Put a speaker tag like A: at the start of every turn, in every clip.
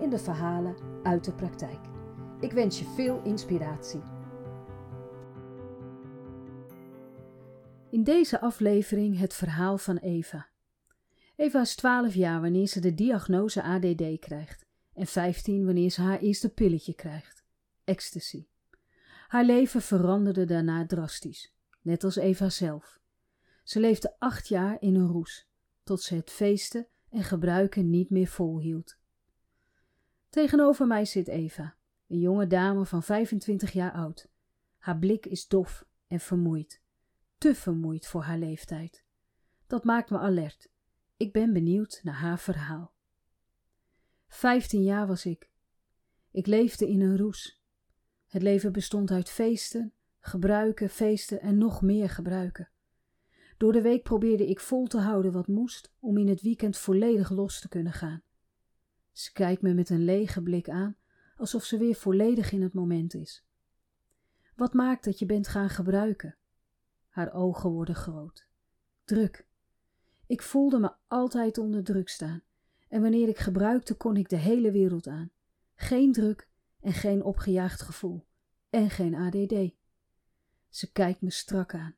A: in de verhalen uit de praktijk. Ik wens je veel inspiratie. In deze aflevering het verhaal van Eva. Eva is 12 jaar wanneer ze de diagnose ADD krijgt en 15 wanneer ze haar eerste pilletje krijgt, ecstasy. Haar leven veranderde daarna drastisch, net als Eva zelf. Ze leefde acht jaar in een roes, tot ze het feesten en gebruiken niet meer volhield. Tegenover mij zit Eva, een jonge dame van 25 jaar oud. Haar blik is dof en vermoeid, te vermoeid voor haar leeftijd. Dat maakt me alert. Ik ben benieuwd naar haar verhaal. Vijftien jaar was ik. Ik leefde in een roes. Het leven bestond uit feesten, gebruiken, feesten en nog meer gebruiken. Door de week probeerde ik vol te houden wat moest om in het weekend volledig los te kunnen gaan. Ze kijkt me met een lege blik aan, alsof ze weer volledig in het moment is. Wat maakt dat je bent gaan gebruiken? Haar ogen worden groot. Druk. Ik voelde me altijd onder druk staan. En wanneer ik gebruikte, kon ik de hele wereld aan. Geen druk en geen opgejaagd gevoel. En geen ADD. Ze kijkt me strak aan.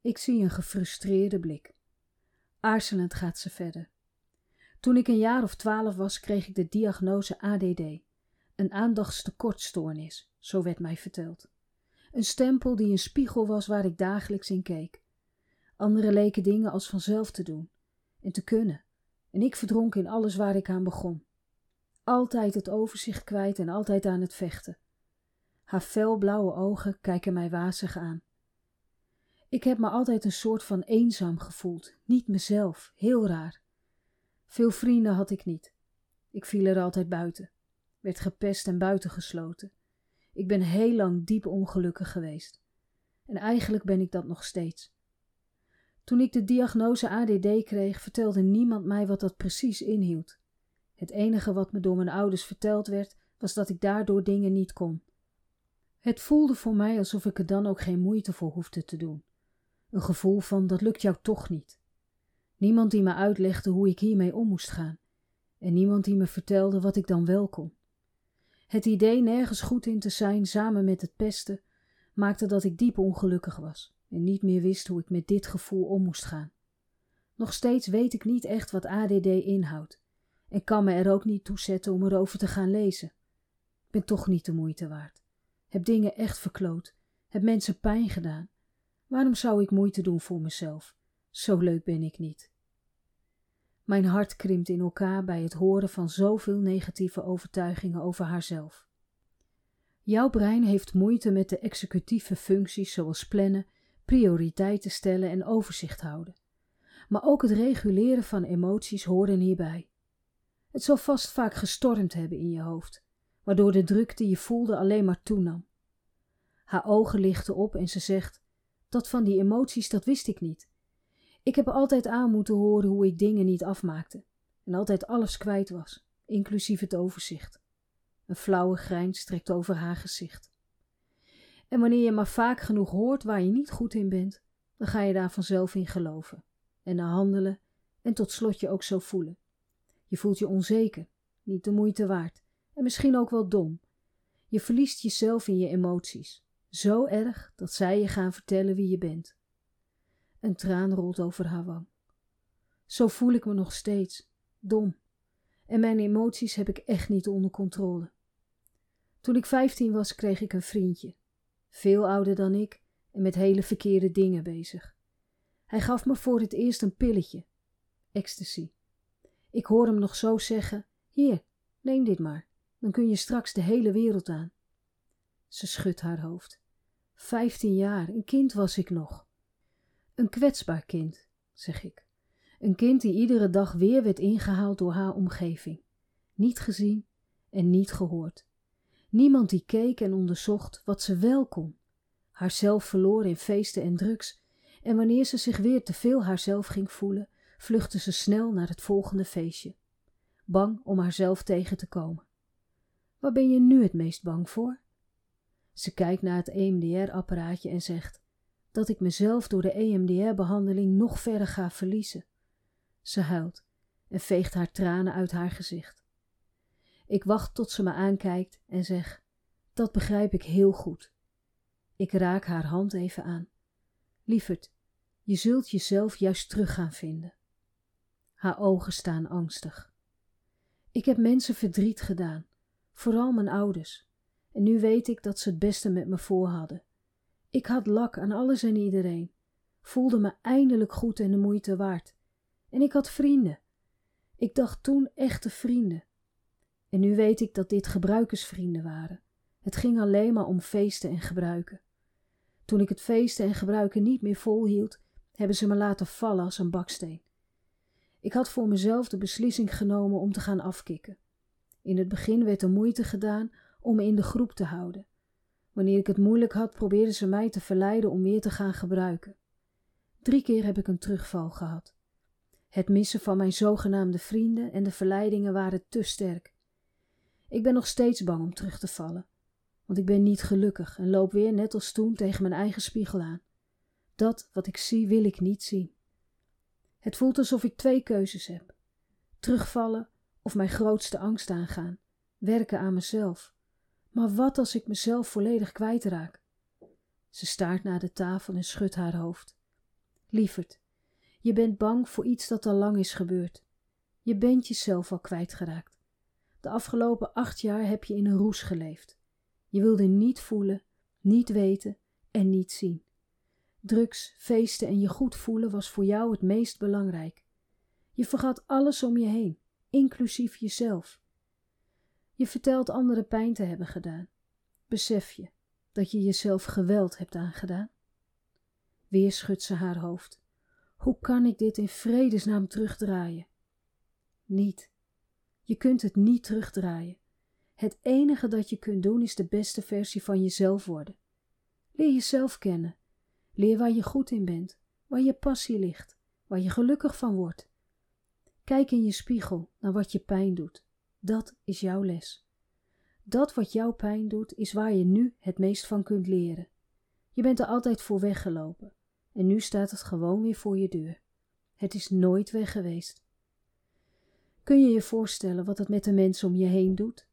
A: Ik zie een gefrustreerde blik. Aarzelend gaat ze verder. Toen ik een jaar of twaalf was, kreeg ik de diagnose ADD, een aandachtstekortstoornis, zo werd mij verteld. Een stempel die een spiegel was waar ik dagelijks in keek. Anderen leken dingen als vanzelf te doen en te kunnen, en ik verdronk in alles waar ik aan begon. Altijd het overzicht kwijt en altijd aan het vechten. Haar felblauwe ogen kijken mij wazig aan. Ik heb me altijd een soort van eenzaam gevoeld, niet mezelf, heel raar. Veel vrienden had ik niet. Ik viel er altijd buiten, werd gepest en buitengesloten. Ik ben heel lang diep ongelukkig geweest. En eigenlijk ben ik dat nog steeds. Toen ik de diagnose ADD kreeg, vertelde niemand mij wat dat precies inhield. Het enige wat me door mijn ouders verteld werd, was dat ik daardoor dingen niet kon. Het voelde voor mij alsof ik er dan ook geen moeite voor hoefde te doen. Een gevoel van dat lukt jou toch niet. Niemand die me uitlegde hoe ik hiermee om moest gaan. En niemand die me vertelde wat ik dan wel kon. Het idee nergens goed in te zijn samen met het pesten maakte dat ik diep ongelukkig was en niet meer wist hoe ik met dit gevoel om moest gaan. Nog steeds weet ik niet echt wat ADD inhoudt en kan me er ook niet toe zetten om erover te gaan lezen. Ik ben toch niet de moeite waard. Heb dingen echt verkloot, heb mensen pijn gedaan. Waarom zou ik moeite doen voor mezelf? Zo leuk ben ik niet. Mijn hart krimpt in elkaar bij het horen van zoveel negatieve overtuigingen over haarzelf. Jouw brein heeft moeite met de executieve functies zoals plannen, prioriteiten stellen en overzicht houden. Maar ook het reguleren van emoties horen hierbij. Het zal vast vaak gestormd hebben in je hoofd, waardoor de druk die je voelde alleen maar toenam. Haar ogen lichten op en ze zegt: Dat van die emoties, dat wist ik niet. Ik heb altijd aan moeten horen hoe ik dingen niet afmaakte en altijd alles kwijt was, inclusief het overzicht. Een flauwe grijns trekt over haar gezicht. En wanneer je maar vaak genoeg hoort waar je niet goed in bent, dan ga je daar vanzelf in geloven en naar handelen en tot slot je ook zo voelen. Je voelt je onzeker, niet de moeite waard en misschien ook wel dom. Je verliest jezelf in je emoties, zo erg dat zij je gaan vertellen wie je bent. Een traan rolt over haar wang. Zo voel ik me nog steeds, dom. En mijn emoties heb ik echt niet onder controle. Toen ik vijftien was, kreeg ik een vriendje. Veel ouder dan ik en met hele verkeerde dingen bezig. Hij gaf me voor het eerst een pilletje. Ecstasy. Ik hoor hem nog zo zeggen: Hier, neem dit maar, dan kun je straks de hele wereld aan. Ze schudt haar hoofd. Vijftien jaar, een kind was ik nog. Een kwetsbaar kind, zeg ik. Een kind die iedere dag weer werd ingehaald door haar omgeving. Niet gezien en niet gehoord. Niemand die keek en onderzocht wat ze wel kon. Haarzelf verloor in feesten en drugs, en wanneer ze zich weer te veel haarzelf ging voelen, vluchtte ze snel naar het volgende feestje, bang om haarzelf tegen te komen. Waar ben je nu het meest bang voor? Ze kijkt naar het EMDR-apparaatje en zegt dat ik mezelf door de EMDR-behandeling nog verder ga verliezen. Ze huilt en veegt haar tranen uit haar gezicht. Ik wacht tot ze me aankijkt en zeg: Dat begrijp ik heel goed. Ik raak haar hand even aan. Lieverd, je zult jezelf juist terug gaan vinden. Haar ogen staan angstig. Ik heb mensen verdriet gedaan, vooral mijn ouders, en nu weet ik dat ze het beste met me voor hadden. Ik had lak aan alles en iedereen, voelde me eindelijk goed en de moeite waard. En ik had vrienden. Ik dacht toen echte vrienden. En nu weet ik dat dit gebruikersvrienden waren. Het ging alleen maar om feesten en gebruiken. Toen ik het feesten en gebruiken niet meer volhield, hebben ze me laten vallen als een baksteen. Ik had voor mezelf de beslissing genomen om te gaan afkicken. In het begin werd er moeite gedaan om me in de groep te houden. Wanneer ik het moeilijk had, probeerden ze mij te verleiden om weer te gaan gebruiken. Drie keer heb ik een terugval gehad. Het missen van mijn zogenaamde vrienden en de verleidingen waren te sterk. Ik ben nog steeds bang om terug te vallen, want ik ben niet gelukkig en loop weer net als toen tegen mijn eigen spiegel aan. Dat wat ik zie, wil ik niet zien. Het voelt alsof ik twee keuzes heb: terugvallen of mijn grootste angst aangaan, werken aan mezelf. Maar wat als ik mezelf volledig kwijtraak? Ze staart naar de tafel en schudt haar hoofd. Lieverd, je bent bang voor iets dat al lang is gebeurd. Je bent jezelf al kwijtgeraakt. De afgelopen acht jaar heb je in een roes geleefd. Je wilde niet voelen, niet weten en niet zien. Drugs, feesten en je goed voelen was voor jou het meest belangrijk. Je vergat alles om je heen, inclusief jezelf. Je vertelt anderen pijn te hebben gedaan. Besef je dat je jezelf geweld hebt aangedaan? Weer schudt ze haar hoofd. Hoe kan ik dit in vredesnaam terugdraaien? Niet. Je kunt het niet terugdraaien. Het enige dat je kunt doen is de beste versie van jezelf worden. Leer jezelf kennen. Leer waar je goed in bent, waar je passie ligt, waar je gelukkig van wordt. Kijk in je spiegel naar wat je pijn doet. Dat is jouw les. Dat wat jou pijn doet, is waar je nu het meest van kunt leren. Je bent er altijd voor weggelopen en nu staat het gewoon weer voor je deur. Het is nooit weg geweest. Kun je je voorstellen wat het met de mensen om je heen doet?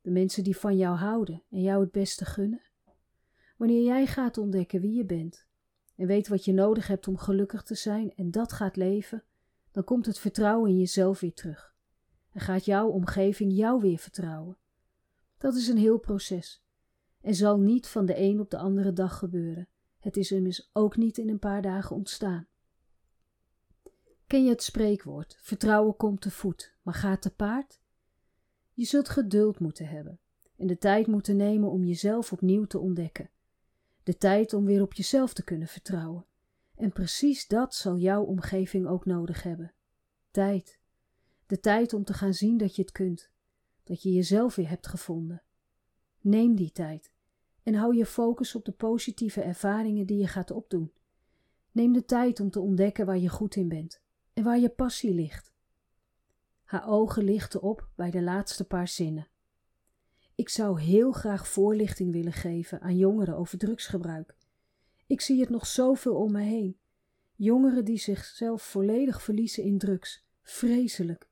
A: De mensen die van jou houden en jou het beste gunnen? Wanneer jij gaat ontdekken wie je bent en weet wat je nodig hebt om gelukkig te zijn en dat gaat leven, dan komt het vertrouwen in jezelf weer terug. En gaat jouw omgeving jou weer vertrouwen. Dat is een heel proces en zal niet van de een op de andere dag gebeuren. Het is immers ook niet in een paar dagen ontstaan. Ken je het spreekwoord: vertrouwen komt te voet, maar gaat te paard? Je zult geduld moeten hebben en de tijd moeten nemen om jezelf opnieuw te ontdekken. De tijd om weer op jezelf te kunnen vertrouwen. En precies dat zal jouw omgeving ook nodig hebben: tijd. De tijd om te gaan zien dat je het kunt, dat je jezelf weer hebt gevonden. Neem die tijd en hou je focus op de positieve ervaringen die je gaat opdoen. Neem de tijd om te ontdekken waar je goed in bent en waar je passie ligt. Haar ogen lichten op bij de laatste paar zinnen. Ik zou heel graag voorlichting willen geven aan jongeren over drugsgebruik. Ik zie het nog zoveel om me heen. Jongeren die zichzelf volledig verliezen in drugs. Vreselijk.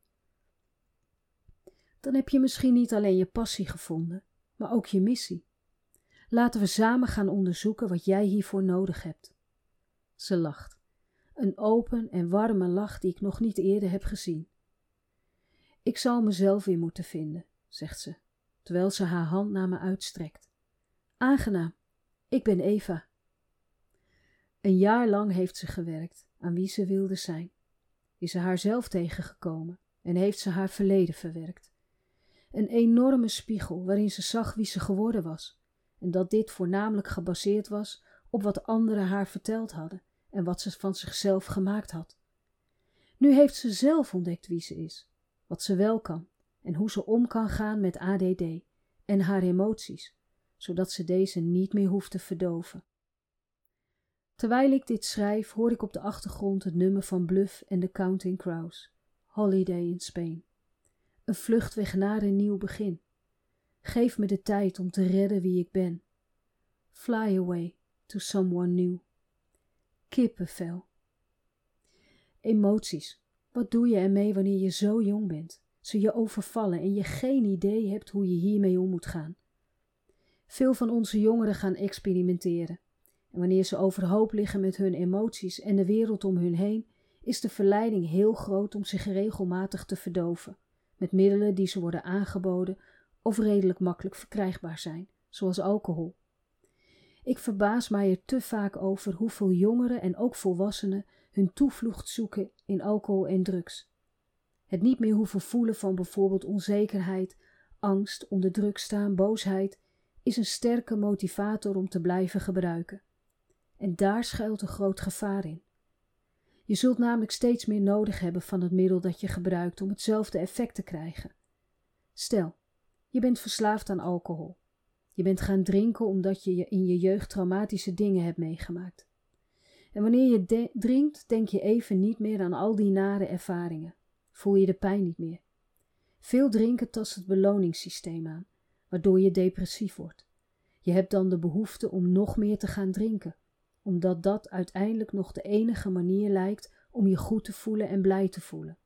A: Dan heb je misschien niet alleen je passie gevonden, maar ook je missie. Laten we samen gaan onderzoeken wat jij hiervoor nodig hebt. Ze lacht. Een open en warme lach die ik nog niet eerder heb gezien. Ik zal mezelf weer moeten vinden, zegt ze, terwijl ze haar hand naar me uitstrekt. Aangenaam, ik ben Eva. Een jaar lang heeft ze gewerkt aan wie ze wilde zijn. Is ze haarzelf tegengekomen en heeft ze haar verleden verwerkt. Een enorme spiegel waarin ze zag wie ze geworden was en dat dit voornamelijk gebaseerd was op wat anderen haar verteld hadden en wat ze van zichzelf gemaakt had. Nu heeft ze zelf ontdekt wie ze is, wat ze wel kan en hoe ze om kan gaan met ADD en haar emoties, zodat ze deze niet meer hoeft te verdoven. Terwijl ik dit schrijf, hoor ik op de achtergrond het nummer van Bluff en de Counting Crows, Holiday in Spain. Een vluchtweg naar een nieuw begin. Geef me de tijd om te redden wie ik ben. Fly away to someone new. Kippenvel. Emoties. Wat doe je ermee wanneer je zo jong bent? Ze je overvallen en je geen idee hebt hoe je hiermee om moet gaan. Veel van onze jongeren gaan experimenteren. En wanneer ze overhoop liggen met hun emoties en de wereld om hun heen, is de verleiding heel groot om zich regelmatig te verdoven, met middelen die ze worden aangeboden of redelijk makkelijk verkrijgbaar zijn, zoals alcohol. Ik verbaas mij er te vaak over hoeveel jongeren en ook volwassenen hun toevlucht zoeken in alcohol en drugs. Het niet meer hoeven voelen van bijvoorbeeld onzekerheid, angst, onder druk staan, boosheid, is een sterke motivator om te blijven gebruiken. En daar schuilt een groot gevaar in. Je zult namelijk steeds meer nodig hebben van het middel dat je gebruikt om hetzelfde effect te krijgen. Stel, je bent verslaafd aan alcohol. Je bent gaan drinken omdat je in je jeugd traumatische dingen hebt meegemaakt. En wanneer je drinkt, denk je even niet meer aan al die nare ervaringen. Voel je de pijn niet meer. Veel drinken tast het beloningssysteem aan, waardoor je depressief wordt. Je hebt dan de behoefte om nog meer te gaan drinken, omdat dat uiteindelijk nog de enige manier lijkt om je goed te voelen en blij te voelen.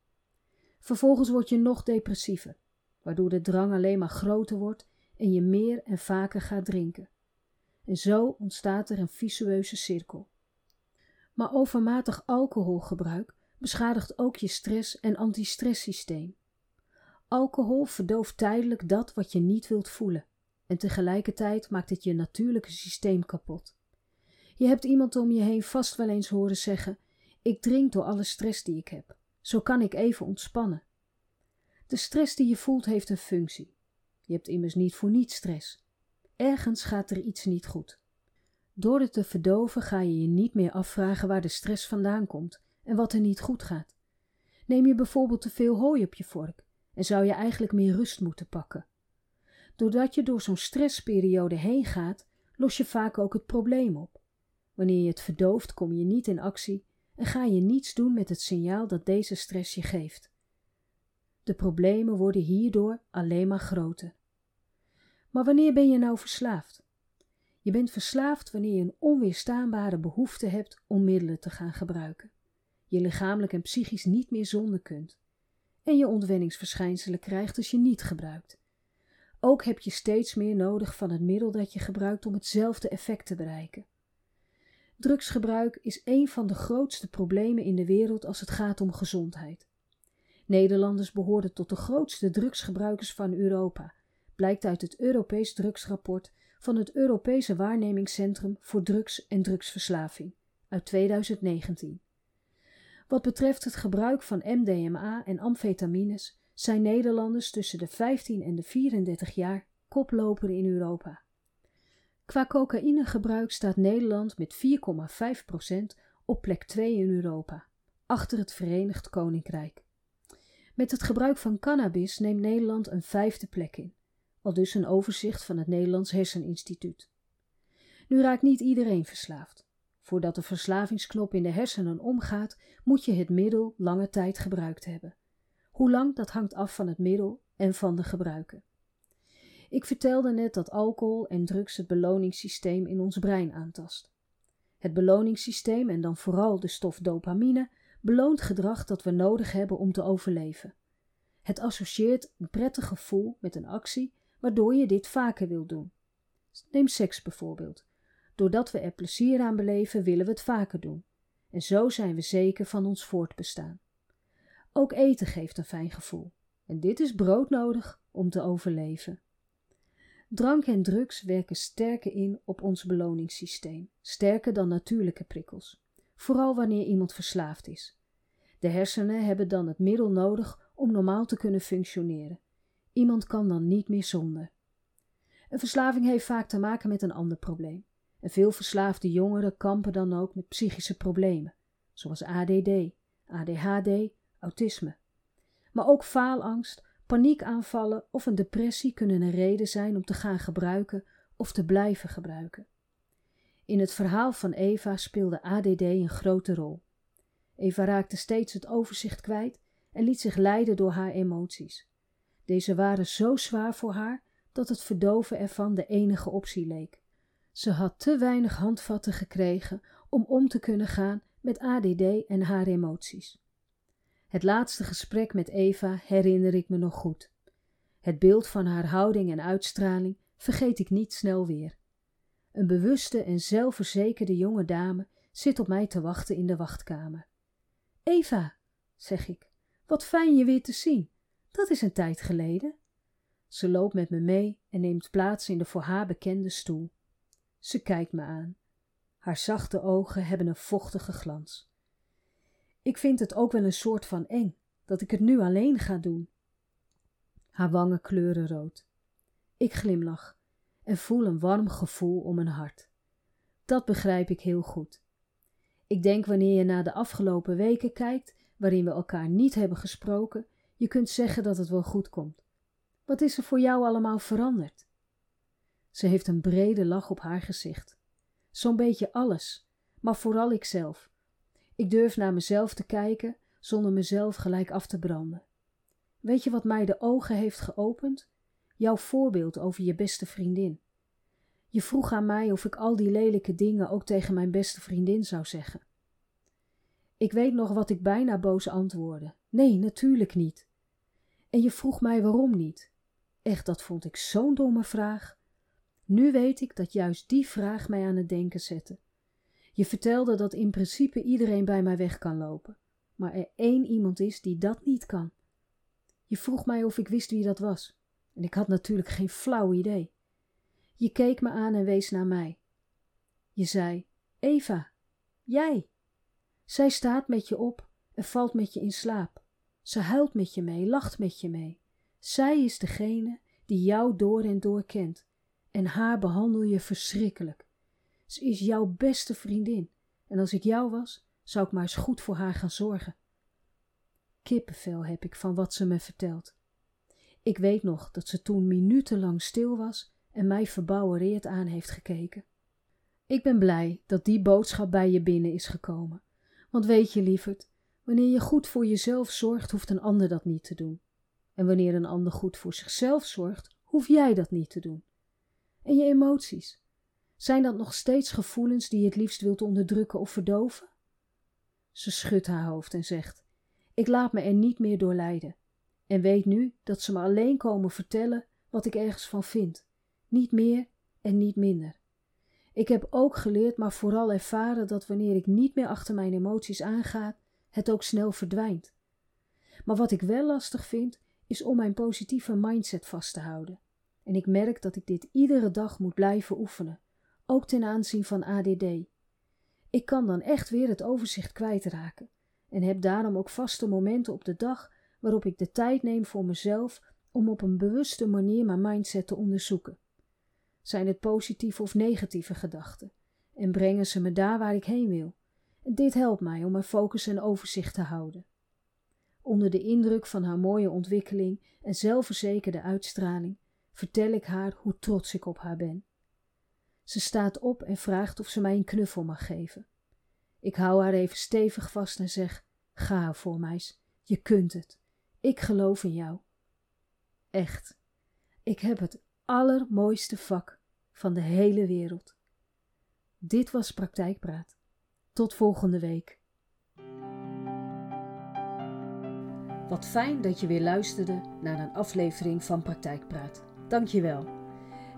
A: Vervolgens word je nog depressiever, waardoor de drang alleen maar groter wordt en je meer en vaker gaat drinken. En zo ontstaat er een visueuze cirkel. Maar overmatig alcoholgebruik beschadigt ook je stress- en antistresssysteem. Alcohol verdooft tijdelijk dat wat je niet wilt voelen en tegelijkertijd maakt het je natuurlijke systeem kapot. Je hebt iemand om je heen vast wel eens horen zeggen: Ik drink door alle stress die ik heb. Zo kan ik even ontspannen. De stress die je voelt heeft een functie. Je hebt immers niet voor niets stress. Ergens gaat er iets niet goed. Door het te verdoven ga je je niet meer afvragen waar de stress vandaan komt en wat er niet goed gaat. Neem je bijvoorbeeld te veel hooi op je vork en zou je eigenlijk meer rust moeten pakken. Doordat je door zo'n stressperiode heen gaat, los je vaak ook het probleem op. Wanneer je het verdooft, kom je niet in actie en ga je niets doen met het signaal dat deze stress je geeft. De problemen worden hierdoor alleen maar groter. Maar wanneer ben je nou verslaafd? Je bent verslaafd wanneer je een onweerstaanbare behoefte hebt om middelen te gaan gebruiken. Je lichamelijk en psychisch niet meer zonder kunt. En je ontwenningsverschijnselen krijgt als je niet gebruikt. Ook heb je steeds meer nodig van het middel dat je gebruikt om hetzelfde effect te bereiken. Drugsgebruik is een van de grootste problemen in de wereld als het gaat om gezondheid. Nederlanders behoorden tot de grootste drugsgebruikers van Europa, blijkt uit het Europees drugsrapport van het Europese Waarnemingscentrum voor Drugs en Drugsverslaving uit 2019. Wat betreft het gebruik van MDMA en amfetamines zijn Nederlanders tussen de 15 en de 34 jaar koploper in Europa. Qua cocaïnegebruik staat Nederland met 4,5% op plek 2 in Europa, achter het Verenigd Koninkrijk. Met het gebruik van cannabis neemt Nederland een vijfde plek in, al dus een overzicht van het Nederlands Herseninstituut. Nu raakt niet iedereen verslaafd. Voordat de verslavingsknop in de hersenen omgaat, moet je het middel lange tijd gebruikt hebben. Hoe lang, dat hangt af van het middel en van de gebruiker. Ik vertelde net dat alcohol en drugs het beloningssysteem in ons brein aantast. Het beloningssysteem en dan vooral de stof dopamine beloont gedrag dat we nodig hebben om te overleven. Het associeert een prettig gevoel met een actie, waardoor je dit vaker wilt doen. Neem seks bijvoorbeeld. Doordat we er plezier aan beleven, willen we het vaker doen. En zo zijn we zeker van ons voortbestaan. Ook eten geeft een fijn gevoel. En dit is broodnodig om te overleven. Drank en drugs werken sterker in op ons beloningssysteem, sterker dan natuurlijke prikkels, vooral wanneer iemand verslaafd is. De hersenen hebben dan het middel nodig om normaal te kunnen functioneren. Iemand kan dan niet meer zonder. Een verslaving heeft vaak te maken met een ander probleem. En veel verslaafde jongeren kampen dan ook met psychische problemen, zoals ADD, ADHD, autisme. Maar ook faalangst, Paniekaanvallen of een depressie kunnen een reden zijn om te gaan gebruiken of te blijven gebruiken. In het verhaal van Eva speelde ADD een grote rol. Eva raakte steeds het overzicht kwijt en liet zich leiden door haar emoties. Deze waren zo zwaar voor haar dat het verdoven ervan de enige optie leek. Ze had te weinig handvatten gekregen om om te kunnen gaan met ADD en haar emoties. Het laatste gesprek met Eva herinner ik me nog goed. Het beeld van haar houding en uitstraling vergeet ik niet snel weer. Een bewuste en zelfverzekerde jonge dame zit op mij te wachten in de wachtkamer. Eva, zeg ik, wat fijn je weer te zien. Dat is een tijd geleden. Ze loopt met me mee en neemt plaats in de voor haar bekende stoel. Ze kijkt me aan. Haar zachte ogen hebben een vochtige glans. Ik vind het ook wel een soort van eng dat ik het nu alleen ga doen. Haar wangen kleuren rood. Ik glimlach en voel een warm gevoel om mijn hart. Dat begrijp ik heel goed. Ik denk wanneer je naar de afgelopen weken kijkt, waarin we elkaar niet hebben gesproken, je kunt zeggen dat het wel goed komt. Wat is er voor jou allemaal veranderd? Ze heeft een brede lach op haar gezicht. Zo'n beetje alles, maar vooral ikzelf. Ik durf naar mezelf te kijken zonder mezelf gelijk af te branden. Weet je wat mij de ogen heeft geopend? Jouw voorbeeld over je beste vriendin. Je vroeg aan mij of ik al die lelijke dingen ook tegen mijn beste vriendin zou zeggen. Ik weet nog wat ik bijna boos antwoordde. Nee, natuurlijk niet. En je vroeg mij waarom niet. Echt, dat vond ik zo'n domme vraag. Nu weet ik dat juist die vraag mij aan het denken zette. Je vertelde dat in principe iedereen bij mij weg kan lopen, maar er één iemand is die dat niet kan. Je vroeg mij of ik wist wie dat was, en ik had natuurlijk geen flauw idee. Je keek me aan en wees naar mij. Je zei: Eva, jij. Zij staat met je op en valt met je in slaap. Ze huilt met je mee, lacht met je mee. Zij is degene die jou door en door kent, en haar behandel je verschrikkelijk. Is jouw beste vriendin, en als ik jou was, zou ik maar eens goed voor haar gaan zorgen. Kippenvel heb ik van wat ze me vertelt. Ik weet nog dat ze toen minutenlang stil was en mij verbouwereerd aan heeft gekeken. Ik ben blij dat die boodschap bij je binnen is gekomen. Want weet je, lieverd, wanneer je goed voor jezelf zorgt, hoeft een ander dat niet te doen. En wanneer een ander goed voor zichzelf zorgt, hoef jij dat niet te doen. En je emoties, zijn dat nog steeds gevoelens die je het liefst wilt onderdrukken of verdoven? Ze schudt haar hoofd en zegt: Ik laat me er niet meer door leiden. En weet nu dat ze me alleen komen vertellen wat ik ergens van vind. Niet meer en niet minder. Ik heb ook geleerd, maar vooral ervaren dat wanneer ik niet meer achter mijn emoties aanga, het ook snel verdwijnt. Maar wat ik wel lastig vind, is om mijn positieve mindset vast te houden. En ik merk dat ik dit iedere dag moet blijven oefenen, ook ten aanzien van ADD. Ik kan dan echt weer het overzicht kwijtraken en heb daarom ook vaste momenten op de dag waarop ik de tijd neem voor mezelf om op een bewuste manier mijn mindset te onderzoeken. Zijn het positieve of negatieve gedachten? En brengen ze me daar waar ik heen wil? Dit helpt mij om mijn focus en overzicht te houden. Onder de indruk van haar mooie ontwikkeling en zelfverzekerde uitstraling vertel ik haar hoe trots ik op haar ben. Ze staat op en vraagt of ze mij een knuffel mag geven. Ik hou haar even stevig vast en zeg: Ga voor meis, je kunt het. Ik geloof in jou. Echt, ik heb het allermooiste vak van de hele wereld. Dit was Praktijkpraat. Tot volgende week. Wat fijn dat je weer luisterde naar een aflevering van Praktijkpraat. Dank je wel.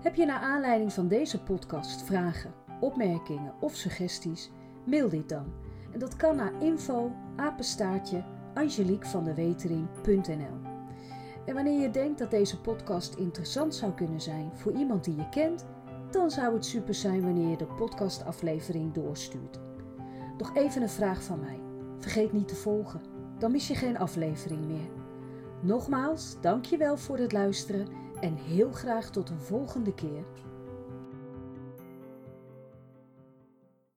A: Heb je naar aanleiding van deze podcast vragen, opmerkingen of suggesties? Mail dit dan. En dat kan naar info apenstaartje angeliquevandewetering.nl En wanneer je denkt dat deze podcast interessant zou kunnen zijn voor iemand die je kent, dan zou het super zijn wanneer je de podcastaflevering doorstuurt. Nog even een vraag van mij. Vergeet niet te volgen, dan mis je geen aflevering meer. Nogmaals, dankjewel voor het luisteren en heel graag tot een volgende keer.